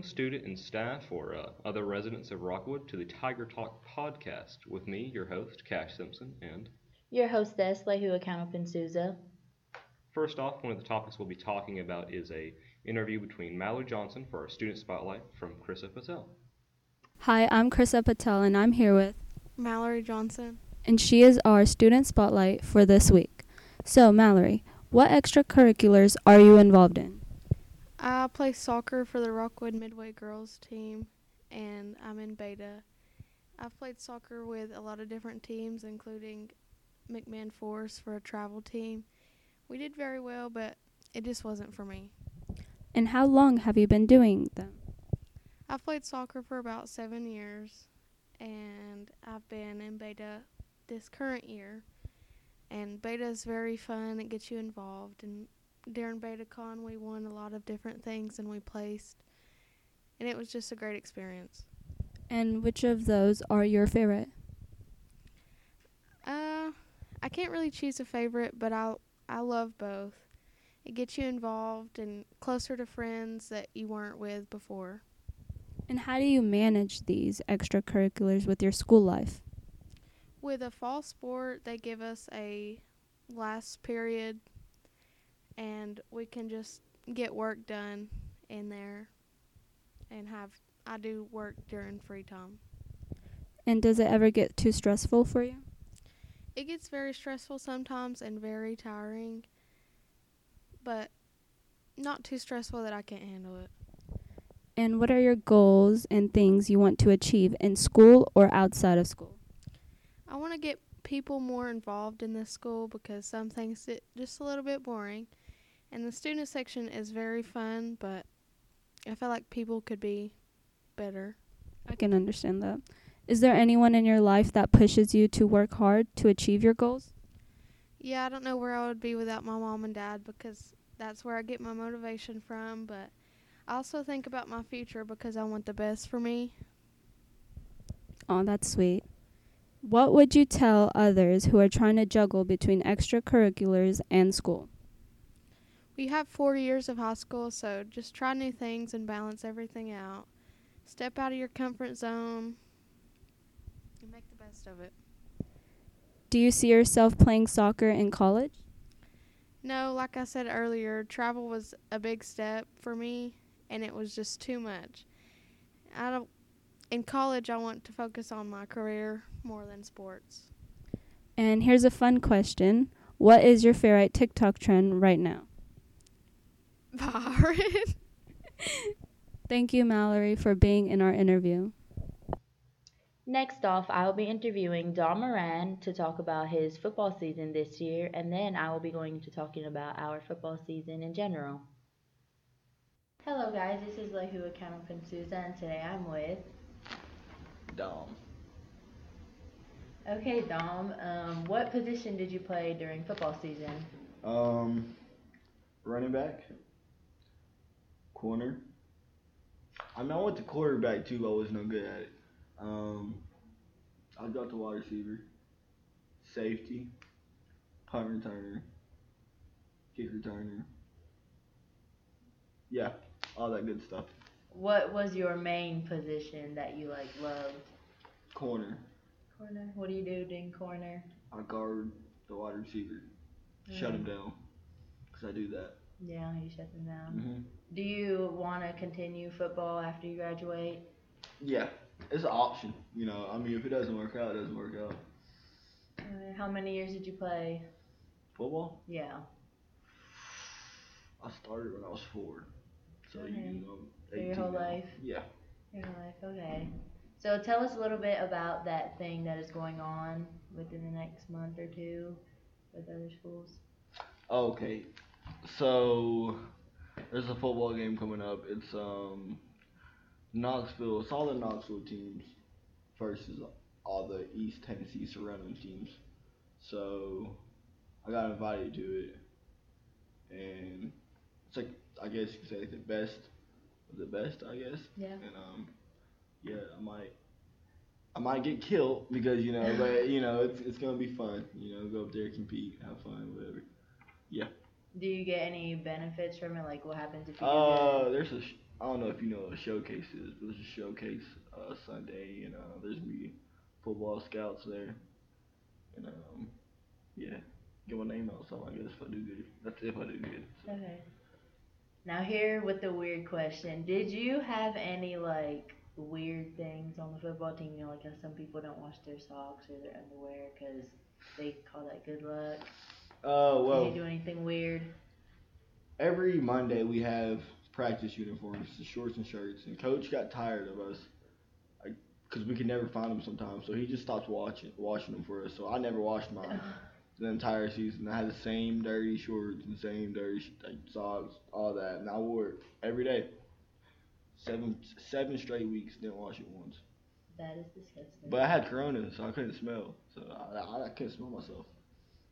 Welcome, student and staff or uh, other residents of Rockwood, to the Tiger Talk podcast with me, your host, Cash Simpson, and Your hostess, Lehua Counterpin Souza. first off, one of the topics we'll be talking about is a interview between Mallory Johnson for our student spotlight from Krissa Patel. Hi, I'm Krissa Patel, and I'm here with, Mallory Johnson. and she is our student spotlight for this week. So, Mallory, what extracurriculars are you involved in? I play soccer for the Rockwood Midway girls team, and I'm in beta. I've played soccer with a lot of different teams, including McMahon Force for a travel team. We did very well, but it just wasn't for me. And how long have you been doing them? I've played soccer for about seven years, and I've been in beta this current year. And beta is very fun. It gets you involved. And during BetaCon, we won a lot of different things, and we placed. And it was just a great experience. And which of those are your favorite? Uh, I can't really choose a favorite, but I I love both. It gets you involved and closer to friends that you weren't with before. And how do you manage these extracurriculars with your school life? With a fall sport, they give us a last period, and we can just get work done in there, and have I do work during free time. And does it ever get too stressful for you? It gets very stressful sometimes and very tiring, but not too stressful that I can't handle it. And what are your goals and things you want to achieve in school or outside of school? I want to get people more involved in this school because some things get just a little bit boring. And the student section is very fun, but I feel like people could be better. I can understand that. Is there anyone in your life that pushes you to work hard to achieve your goals? Yeah, I don't know where I would be without my mom and dad because that's where I get my motivation from, but I also think about my future because I want the best for me. Oh, that's sweet. What would you tell others who are trying to juggle between extracurriculars and school? We have four years of high school, so just try new things and balance everything out. Step out of your comfort zone and make the best of it. Do you see yourself playing soccer in college? No, like I said earlier, travel was a big step for me, and it was just too much. I don't. In college, I want to focus on my career more than sports. And here's a fun question What is your favorite TikTok trend right now? Byron. Thank you, Mallory, for being in our interview. Next off, I will be interviewing Dom Moran to talk about his football season this year, and then I will be going to talking about our football season in general. Hello, guys. This is Lehua Counterpin Souza, and today I'm with. Dom. Okay, Dom. Um, what position did you play during football season? Um, running back, corner. I mean, I went to quarterback too, but I was no good at it. Um, I got the wide receiver, safety, punt returner, kick returner. Yeah, all that good stuff. What was your main position that you like loved? Corner. Corner. What do you do during corner? I guard the wide receiver, shut him down, cause I do that. Yeah, you shut them down. hmm Do you want to continue football after you graduate? Yeah, it's an option. You know, I mean, if it doesn't work out, it doesn't work out. Uh, how many years did you play? Football. Yeah. I started when I was four. So Okay. you know, For your 18 whole now. life? Yeah. Your whole life, okay. So tell us a little bit about that thing that is going on within the next month or two with other schools. Okay. So there's a football game coming up. It's um Knoxville. It's all the Knoxville teams versus all the East Tennessee surrounding teams. So I got invited to it, and it's like I guess you could say like the best of the best. I guess. Yeah. And um, yeah, I might, I might get killed because you know, but you know, it's it's gonna be fun. You know, go up there, compete, have fun, whatever. Do you get any benefits from it? Like what happens if you Uh, there's a sh- I don't know if you know what a showcase is, but there's a showcase uh, Sunday, and uh, there's be football scouts there, and um, yeah, get my name out. So I guess if I do good, that's if I do good. So. Okay. Now here with the weird question. Did you have any like weird things on the football team? You know, like how some people don't wash their socks or their underwear because they call that good luck. Oh, Did well, you do anything weird? every Monday we have practice uniforms, the shorts and shirts, and coach got tired of us, because we could never find them sometimes. So he just stopped watching washing them for us. So I never washed mine the entire season. I had the same dirty shorts and same dirty sh- like, socks, all that, and I wore it every day. Seven seven straight weeks, didn't wash it once. that is disgusting. But I had corona, so I couldn't smell. So I, I, I couldn't smell myself.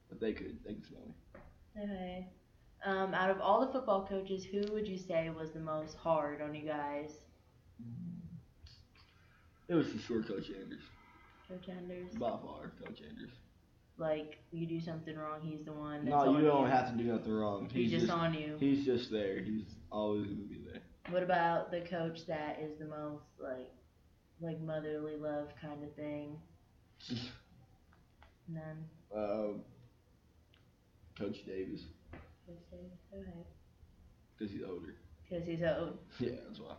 But they could. They could smell me. Okay. Um, out of all the football coaches, who would you say was the most hard on you guys? It was for sure Coach Anders. Coach Anders? By far, Coach Anders. Like you do something wrong, he's the one. That's No, you don't have to do nothing wrong. He's, just, on you. He's just there. He's always gonna be there. What about the coach that is the most like, like motherly love kind of thing? None. Um, Coach Davis, Coach Davis? Okay. because he's older. Because he's old. Yeah, that's why.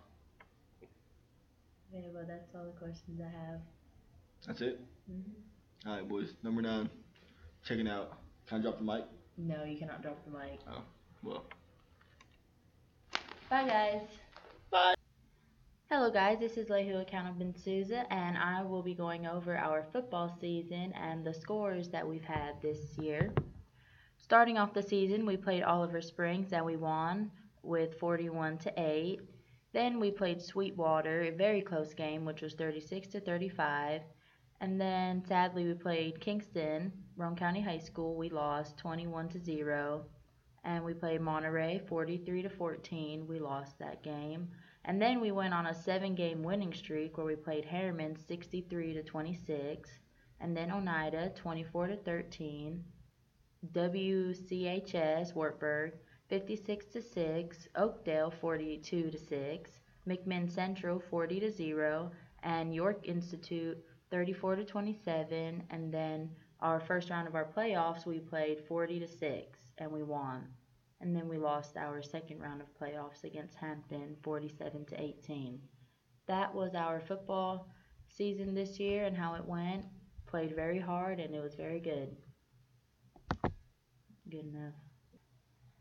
Okay, well that's all the questions I have. That's it. hmm All right, boys. Number nine. Checking out. Can I drop the mic? No, you cannot drop the mic. Oh, well. Bye, guys. Bye. Hello, guys. This is Lehu Account Souza, and I will be going over our football season and the scores that we've had this year. Starting off the season, we played Oliver Springs and we won with 41 to 8. Then we played Sweetwater, a very close game, which was 36 to 35. And then sadly, we played Kingston, Roane County High School. We lost 21 to 0 and we played Monterey 43 to 14. We lost that game. And then we went on a seven game winning streak where we played Harriman 63 to 26, and then Oneida 24 to 13, WCHS Wartburg 56 to 6, Oakdale 42 to 6, McMinn Central 40 to 0, and York Institute 34 to 27, and then our first round of our playoffs we played 40 to 6 and we won. And then we lost our second round of playoffs against Hampton 47 to 18. That was our football season this year and how it went. Played very hard and it was very good. Good enough.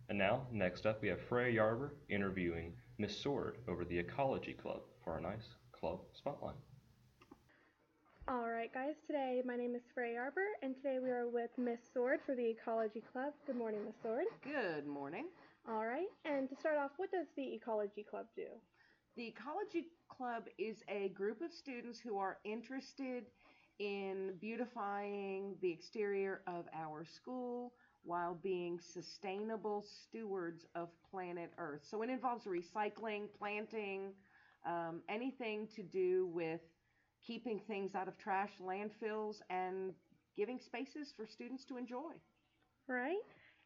And now, next up, we have Freya Yarber interviewing Miss Soard over the Ecology Club for a nice club spotlight. All right, guys. Today, my name is Freya Arbor, and today we are with Miss Soard for the Ecology Club. Good morning, Miss Soard. Good morning. All right, and to start off, what does the Ecology Club do? The Ecology Club is a group of students who are interested in beautifying the exterior of our school while being sustainable stewards of planet Earth. So it involves recycling, planting, um, anything to do with keeping things out of trash, landfills, and giving spaces for students to enjoy. Right?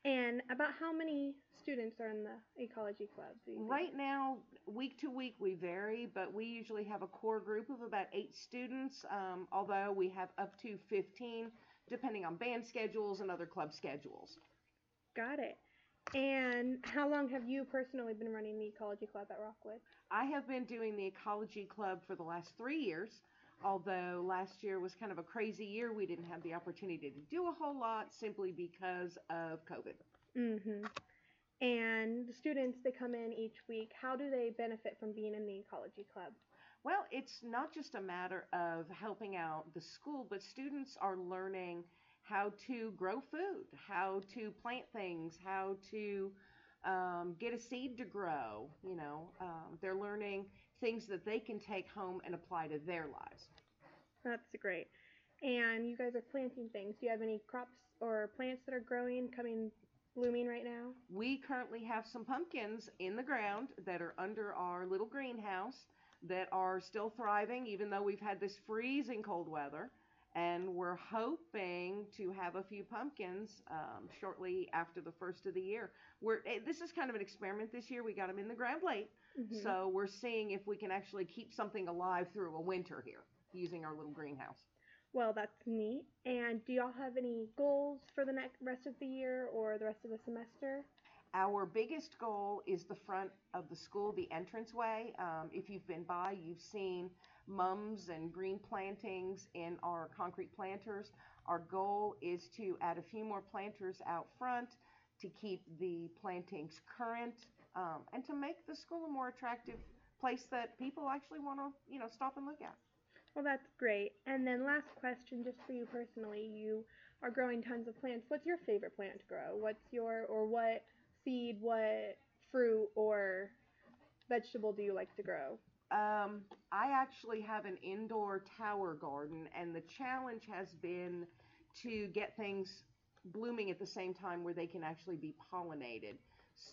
And about how many students are in the Ecology Club? Do you think? Right now, week to week, we vary, but we usually have a core group of about eight students, um, although we have up to 15, depending on band schedules and other club schedules. Got it. And how long have you personally been running the Ecology Club at Rockwood? I have been doing the Ecology Club for the last three years, although last year was kind of a crazy year. We didn't have the opportunity to do a whole lot simply because of COVID. Mm-hmm. And the students that come in each week, how do they benefit from being in the Ecology Club? Well, it's not just a matter of helping out the school, but students are learning how to grow food, how to plant things, how to um, get a seed to grow. You know, um, they're learning things that they can take home and apply to their lives. That's great. And you guys are planting things. Do you have any crops or plants that are growing, coming, blooming right now? We currently have some pumpkins in the ground that are under our little greenhouse that are still thriving, even though we've had this freezing cold weather. and we're hoping to have a few pumpkins um, shortly after the first of the year. We're eh, this is kind of an experiment this year. We got them in the ground late, Mhm. so we're seeing if we can actually keep something alive through a winter here using our little greenhouse. Well, that's neat. And do y'all have any goals for the next rest of the year or the rest of the semester? Our biggest goal is the front of the school, the entranceway. Um, if you've been by, you've seen mums and green plantings in our concrete planters. Our goal is to add a few more planters out front to keep the plantings current um, and to make the school a more attractive place that people actually want to, you know, stop and look at. Well, that's great. And then last question, just for you personally, you are growing tons of plants. What's your favorite plant to grow? What's your or what seed, what fruit or vegetable do you like to grow? Um, I actually have an indoor tower garden, and the challenge has been to get things blooming at the same time where they can actually be pollinated.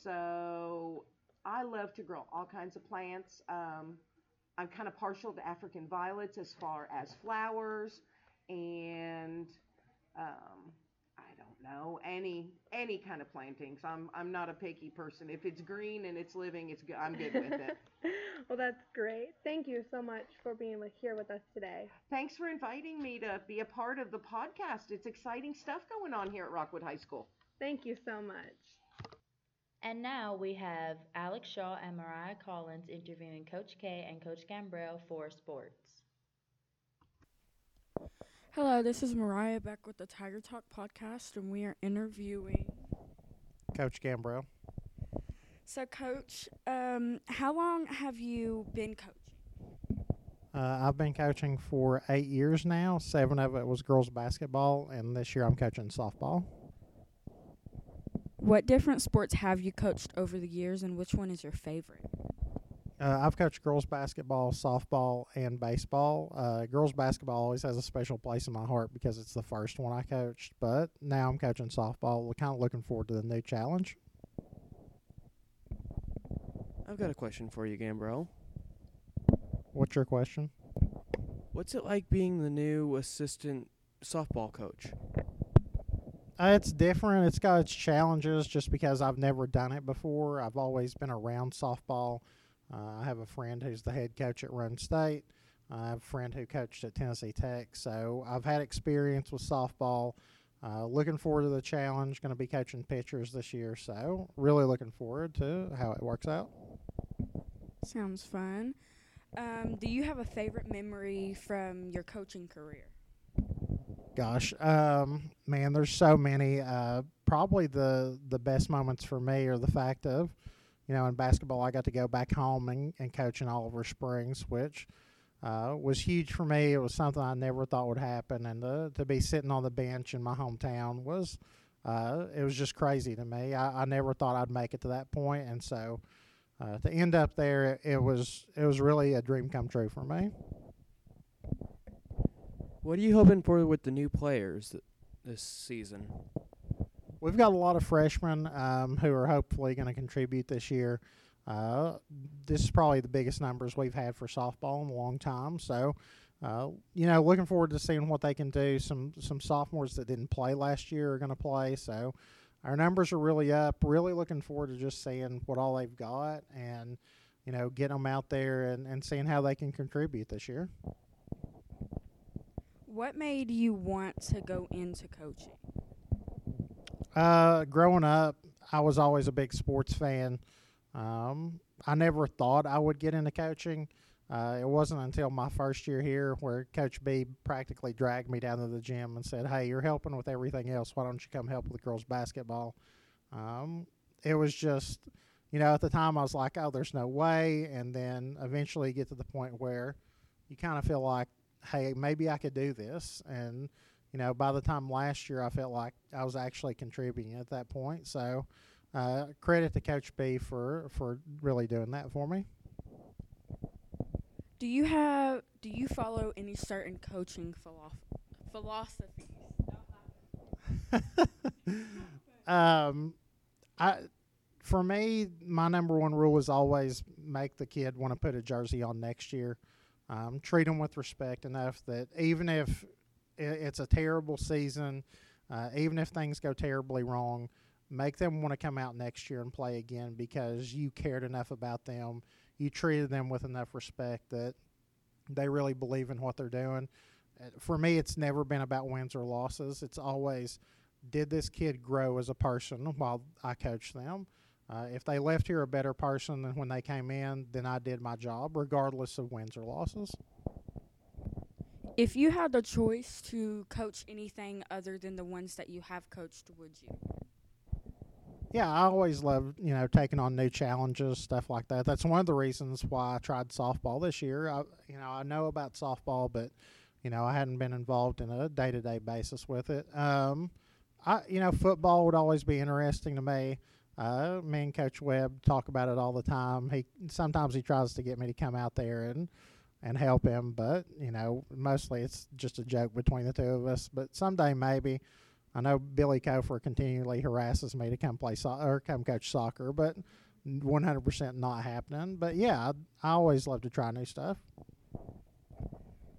So I love to grow all kinds of plants. Um, I'm kind of partial to African violets as far as flowers, and um, know any any kind of plantings. I'm I'm not a picky person. If it's green and it's living, it's good. I'm good with it. well, that's great. Thank you so much for being with, here with us today. Thanks for inviting me to be a part of the podcast. It's exciting stuff going on here at Rockwood High School. Thank you so much. And now we have Alex Shaw and Mariah Collins interviewing Coach K and Coach Gambrell for sports. Hello, this is Mariah back with the Tiger Talk podcast, and we are interviewing. Coach Gambrell. So, Coach, um, how long have you been coaching? Uh, I've been coaching for eight years now. Seven of it was girls basketball, and this year I'm coaching softball. What different sports have you coached over the years, and which one is your favorite? Uh, I've coached girls basketball, softball, and baseball. Uh, girls basketball always has a special place in my heart because it's the first one I coached. But now I'm coaching softball. We're kind of looking forward to the new challenge. I've got a question for you, Gambrell. What's your question? What's it like being the new assistant softball coach? Uh, it's different. It's got its challenges just because I've never done it before. I've always been around softball. Uh, I have a friend who's the head coach at Roane State. I have a friend who coached at Tennessee Tech. So I've had experience with softball. Uh, looking forward to the challenge. Going to be coaching pitchers this year. So really looking forward to how it works out. Sounds fun. Um, do you have a favorite memory from your coaching career? Gosh, um, man, there's so many. Uh, probably the the best moments for me are the fact of, you know, in basketball, I got to go back home and, and coach in Oliver Springs, which uh, was huge for me. It was something I never thought would happen, and to, to be sitting on the bench in my hometown was, uh, it was just crazy to me. I, I never thought I'd make it to that point, and so uh, to end up there, it, it was it was really a dream come true for me. What are you hoping for with the new players this season? We've got a lot of freshmen um, who are hopefully going to contribute this year. Uh, this is probably the biggest numbers we've had for softball in a long time. So, uh, you know, looking forward to seeing what they can do. Some some sophomores that didn't play last year are going to play. So, our numbers are really up. Really looking forward to just seeing what all they've got and, you know, getting them out there and, and seeing how they can contribute this year. What made you want to go into coaching? Uh, growing up, I was always a big sports fan. Um, I never thought I would get into coaching. Uh, it wasn't until my first year here where Coach B practically dragged me down to the gym and said, "Hey, you're helping with everything else. Why don't you come help with the girls basketball?" Um, it was just, you know, at the time I was like, "Oh, there's no way," and then eventually get to the point where you kind of feel like, "Hey, maybe I could do this," and you know, by the time last year, I felt like I was actually contributing at that point. So, uh, credit to Coach B for for really doing that for me. Do you have do you follow any certain coaching philosoph- philosophies? um, I for me, my number one rule is always make the kid want to put a jersey on next year. Um, treat them with respect enough that even if it's a terrible season. Uh, even if things go terribly wrong, make them want to come out next year and play again because you cared enough about them. You treated them with enough respect that they really believe in what they're doing. Uh, For me, it's never been about wins or losses. It's always, did this kid grow as a person while I coached them? Uh, if they left here a better person than when they came in, then I did my job, regardless of wins or losses. If you had the choice to coach anything other than the ones that you have coached, would you? Yeah, I always love you know taking on new challenges, stuff like that. That's one of the reasons why I tried softball this year. I, you know, I know about softball, but you know, I hadn't been involved in a day to day basis with it. Um, I, you know, football would always be interesting to me. Uh, me and Coach Webb talk about it all the time. He sometimes he tries to get me to come out there and and help him, but you know, mostly it's just a joke between the two of us. But someday maybe. I know Billy Kofer continually harasses me to come play so- or come coach soccer, but 100% not happening. But yeah, I, I always love to try new stuff.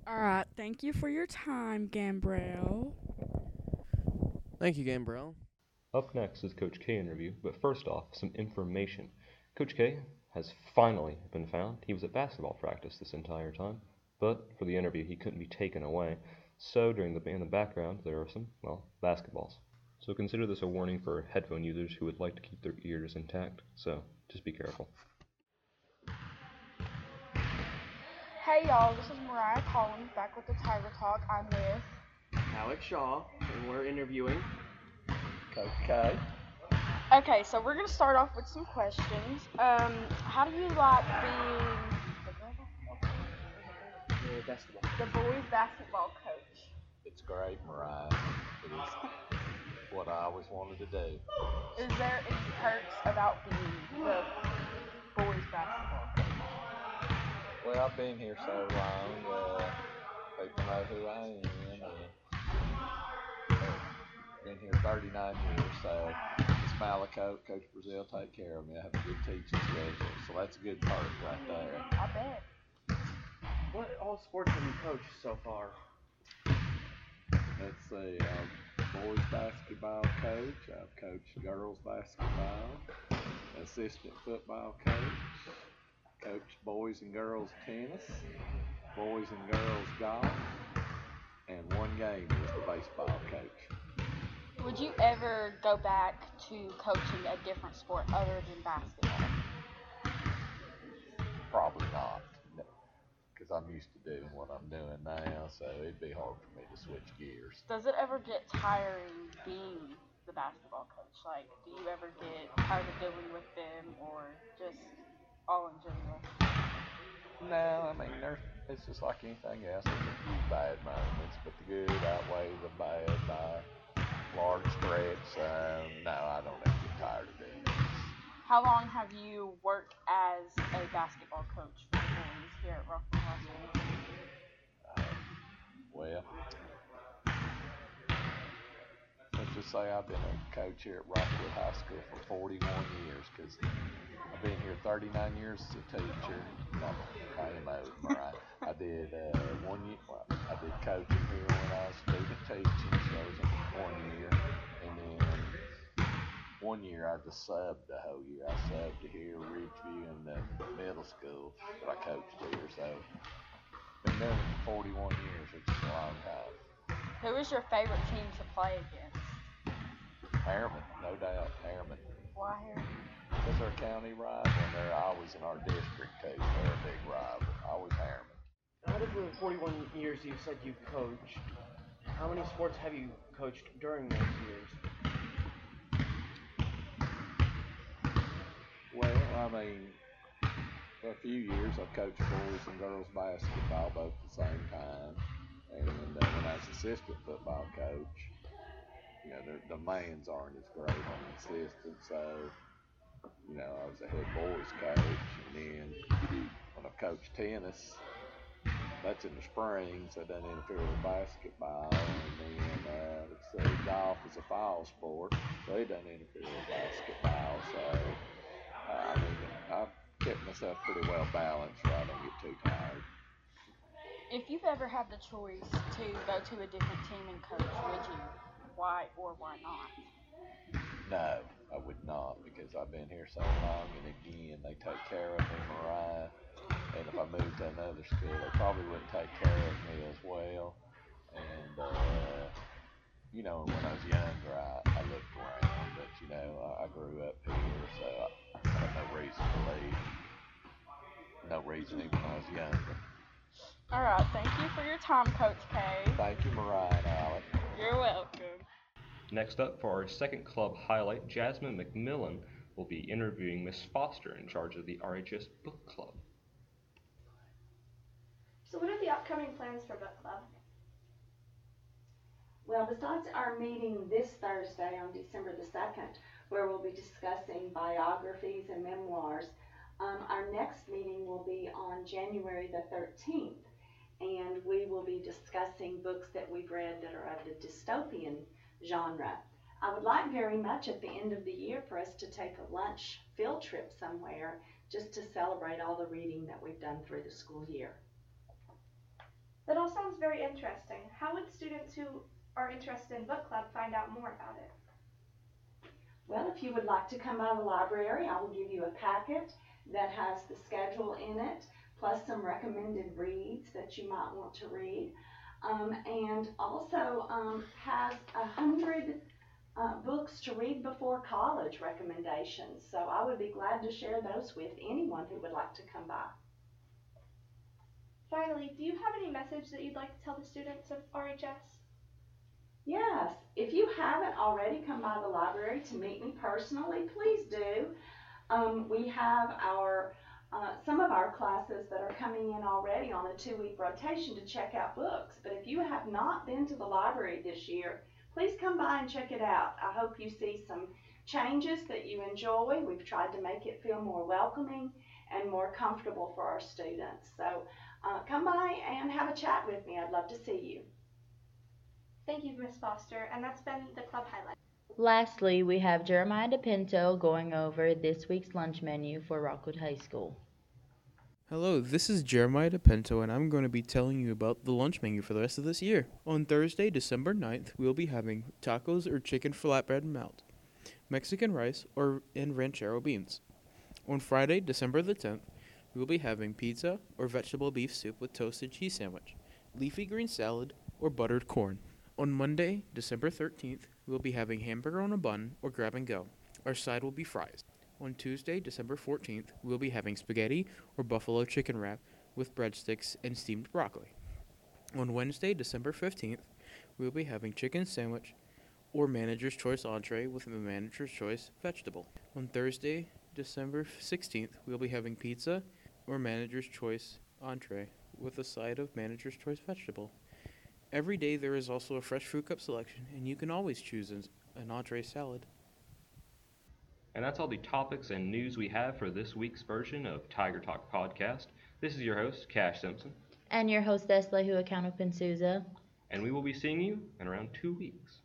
All right. Thank you for your time, Gambrell. Thank you, Gambrell. Up next is Coach K interview, but first off, some information. Coach K has finally been found. He was at basketball practice this entire time, but for the interview, he couldn't be taken away. So during the in the background, there are some well basketballs. So consider this a warning for headphone users who would like to keep their ears intact. So just be careful. Hey y'all, this is Mariah Collins back with the Tiger Talk. I'm with Alex Shaw, and we're interviewing Coach K. Okay, so we're gonna start off with some questions. Um, how do you like being Yeah, basketball. the boys basketball coach? It's great, Mariah. It is what I always wanted to do. Is there any perks about being the boys basketball coach? Well, I've been here so long, uh, people know who I am, and uh, been here 39 years, so Miss Malaco, Coach Brazil take care of me. I have a good teaching schedule, so that's a good perk right there. I bet. What all sports have you coached so far? Let's see, I'm boys basketball coach. I've coached girls basketball, assistant football coach, coached boys and girls tennis, boys and girls golf, and one game was the baseball coach. Would you ever go back to coaching a different sport other than basketball? Probably not, because I'm used to doing what I'm doing now, so it'd be hard for me to switch gears. Does it ever get tiring being the basketball coach? Like, do you ever get tired of dealing with them or just all in general? No, I mean, there's, it's just like anything else. There's a few bad moments, but the good outweigh the bad by large stretch. Um, no, I don't ever get tired of doing this. How long have you worked as a basketball coach for the boys here at Rockville High School? Well, let's say I've been a coach here at Rockwood High School for 41 years because I've been here 39 years as a teacher. I'm kind of old, right? I did uh, one year. Well, I did coaching here when I was student teaching, so I was one year, and then one year I just subbed the whole year. I subbed here, Ridgeview, and the middle school, but I coached here, so been doing for 41 years, which is a long time. Who is your favorite team to play against? Harriman, no doubt, Harriman. Why here? Because they're a county rival, and they're always in our district too. They're a big rival. Always Harriman. Out of the 41 years you said you've coached, how many sports have you coached during those years? Well, I mean, for a few years I've coached boys and girls basketball both at the same time. And uh, when I was assistant football coach, you know, the demands aren't as great on assistant. So, you know, I was a head boys coach. And then when I coached tennis, that's in the spring, so it doesn't interfere with basketball. And then, uh, let's say golf is a fall sport, so it doesn't interfere with basketball. So, uh, I mean, I've kept myself pretty well balanced where I don't get too tired. If you've ever had the choice to go to a different team and coach, would you? Why or why not? No, I would not because I've been here so long, and again, they take care of me, Mariah. And if I moved to another school, they probably wouldn't take care of me as well. And uh, you know, when I was younger, I, I looked around, but you know, I, I grew up here, so I, I had no reason to leave. No reason even when I was younger. All right, thank you for your time, Coach K. Thank you, Mariah and Alec. You're welcome. Next up, for our second club highlight, Jasmine McMillan will be interviewing Miss Foster in charge of the RHS Book Club. So, what are the upcoming plans for book club? Well, besides our meeting this Thursday on December the 2nd, where we'll be discussing biographies and memoirs, um, our next meeting will be on January the 13th, and we will be discussing books that we've read that are of the dystopian genre. I would like very much at the end of the year for us to take a lunch field trip somewhere just to celebrate all the reading that we've done through the school year. That all sounds very interesting. How would students who are interested in book club find out more about it? Well, if you would like to come by the library, I will give you a packet that has the schedule in it, plus some recommended reads that you might want to read. Um, and also um, has a hundred uh, books to read before college recommendations. So I would be glad to share those with anyone who would like to come by. Finally, do you have any message that you'd like to tell the students of RHS? Yes, if you haven't already come by the library to meet me personally, please do. Um, we have our uh, some of our classes that are coming in already on a two-week rotation to check out books. But if you have not been to the library this year, please come by and check it out. I hope you see some changes that you enjoy. We've tried to make it feel more welcoming and more comfortable for our students. So uh, come by and have a chat with me. I'd love to see you. Thank you, Ms. Foster, and that's been the club highlight. Lastly, we have Jeremiah DePinto going over this week's lunch menu for Rockwood High School. Hello, this is Jeremiah DePinto, and I'm going to be telling you about the lunch menu for the rest of this year. On Thursday, December 9th, we'll be having tacos or chicken flatbread melt, Mexican rice or and ranchero beans. On Friday, December the 10th, we will be having pizza or vegetable beef soup with toasted cheese sandwich, leafy green salad, or buttered corn. On Monday, December 13th, we will be having hamburger on a bun or grab and go. Our side will be fries. On Tuesday, December 14th, we'll be having spaghetti or buffalo chicken wrap with breadsticks and steamed broccoli. On Wednesday, December 15th, we'll be having chicken sandwich or manager's choice entree with a manager's choice vegetable. On Thursday, December 16th, we'll be having pizza or manager's choice entree with a side of manager's choice vegetable. Every day there is also a fresh fruit cup selection, and you can always choose an, an entree salad. And that's all the topics and news we have for this week's version of Tiger Talk Podcast. This is your host, Cash Simpson. And your hostess, Lehu Akano Pinsuza. And we will be seeing you in around two weeks.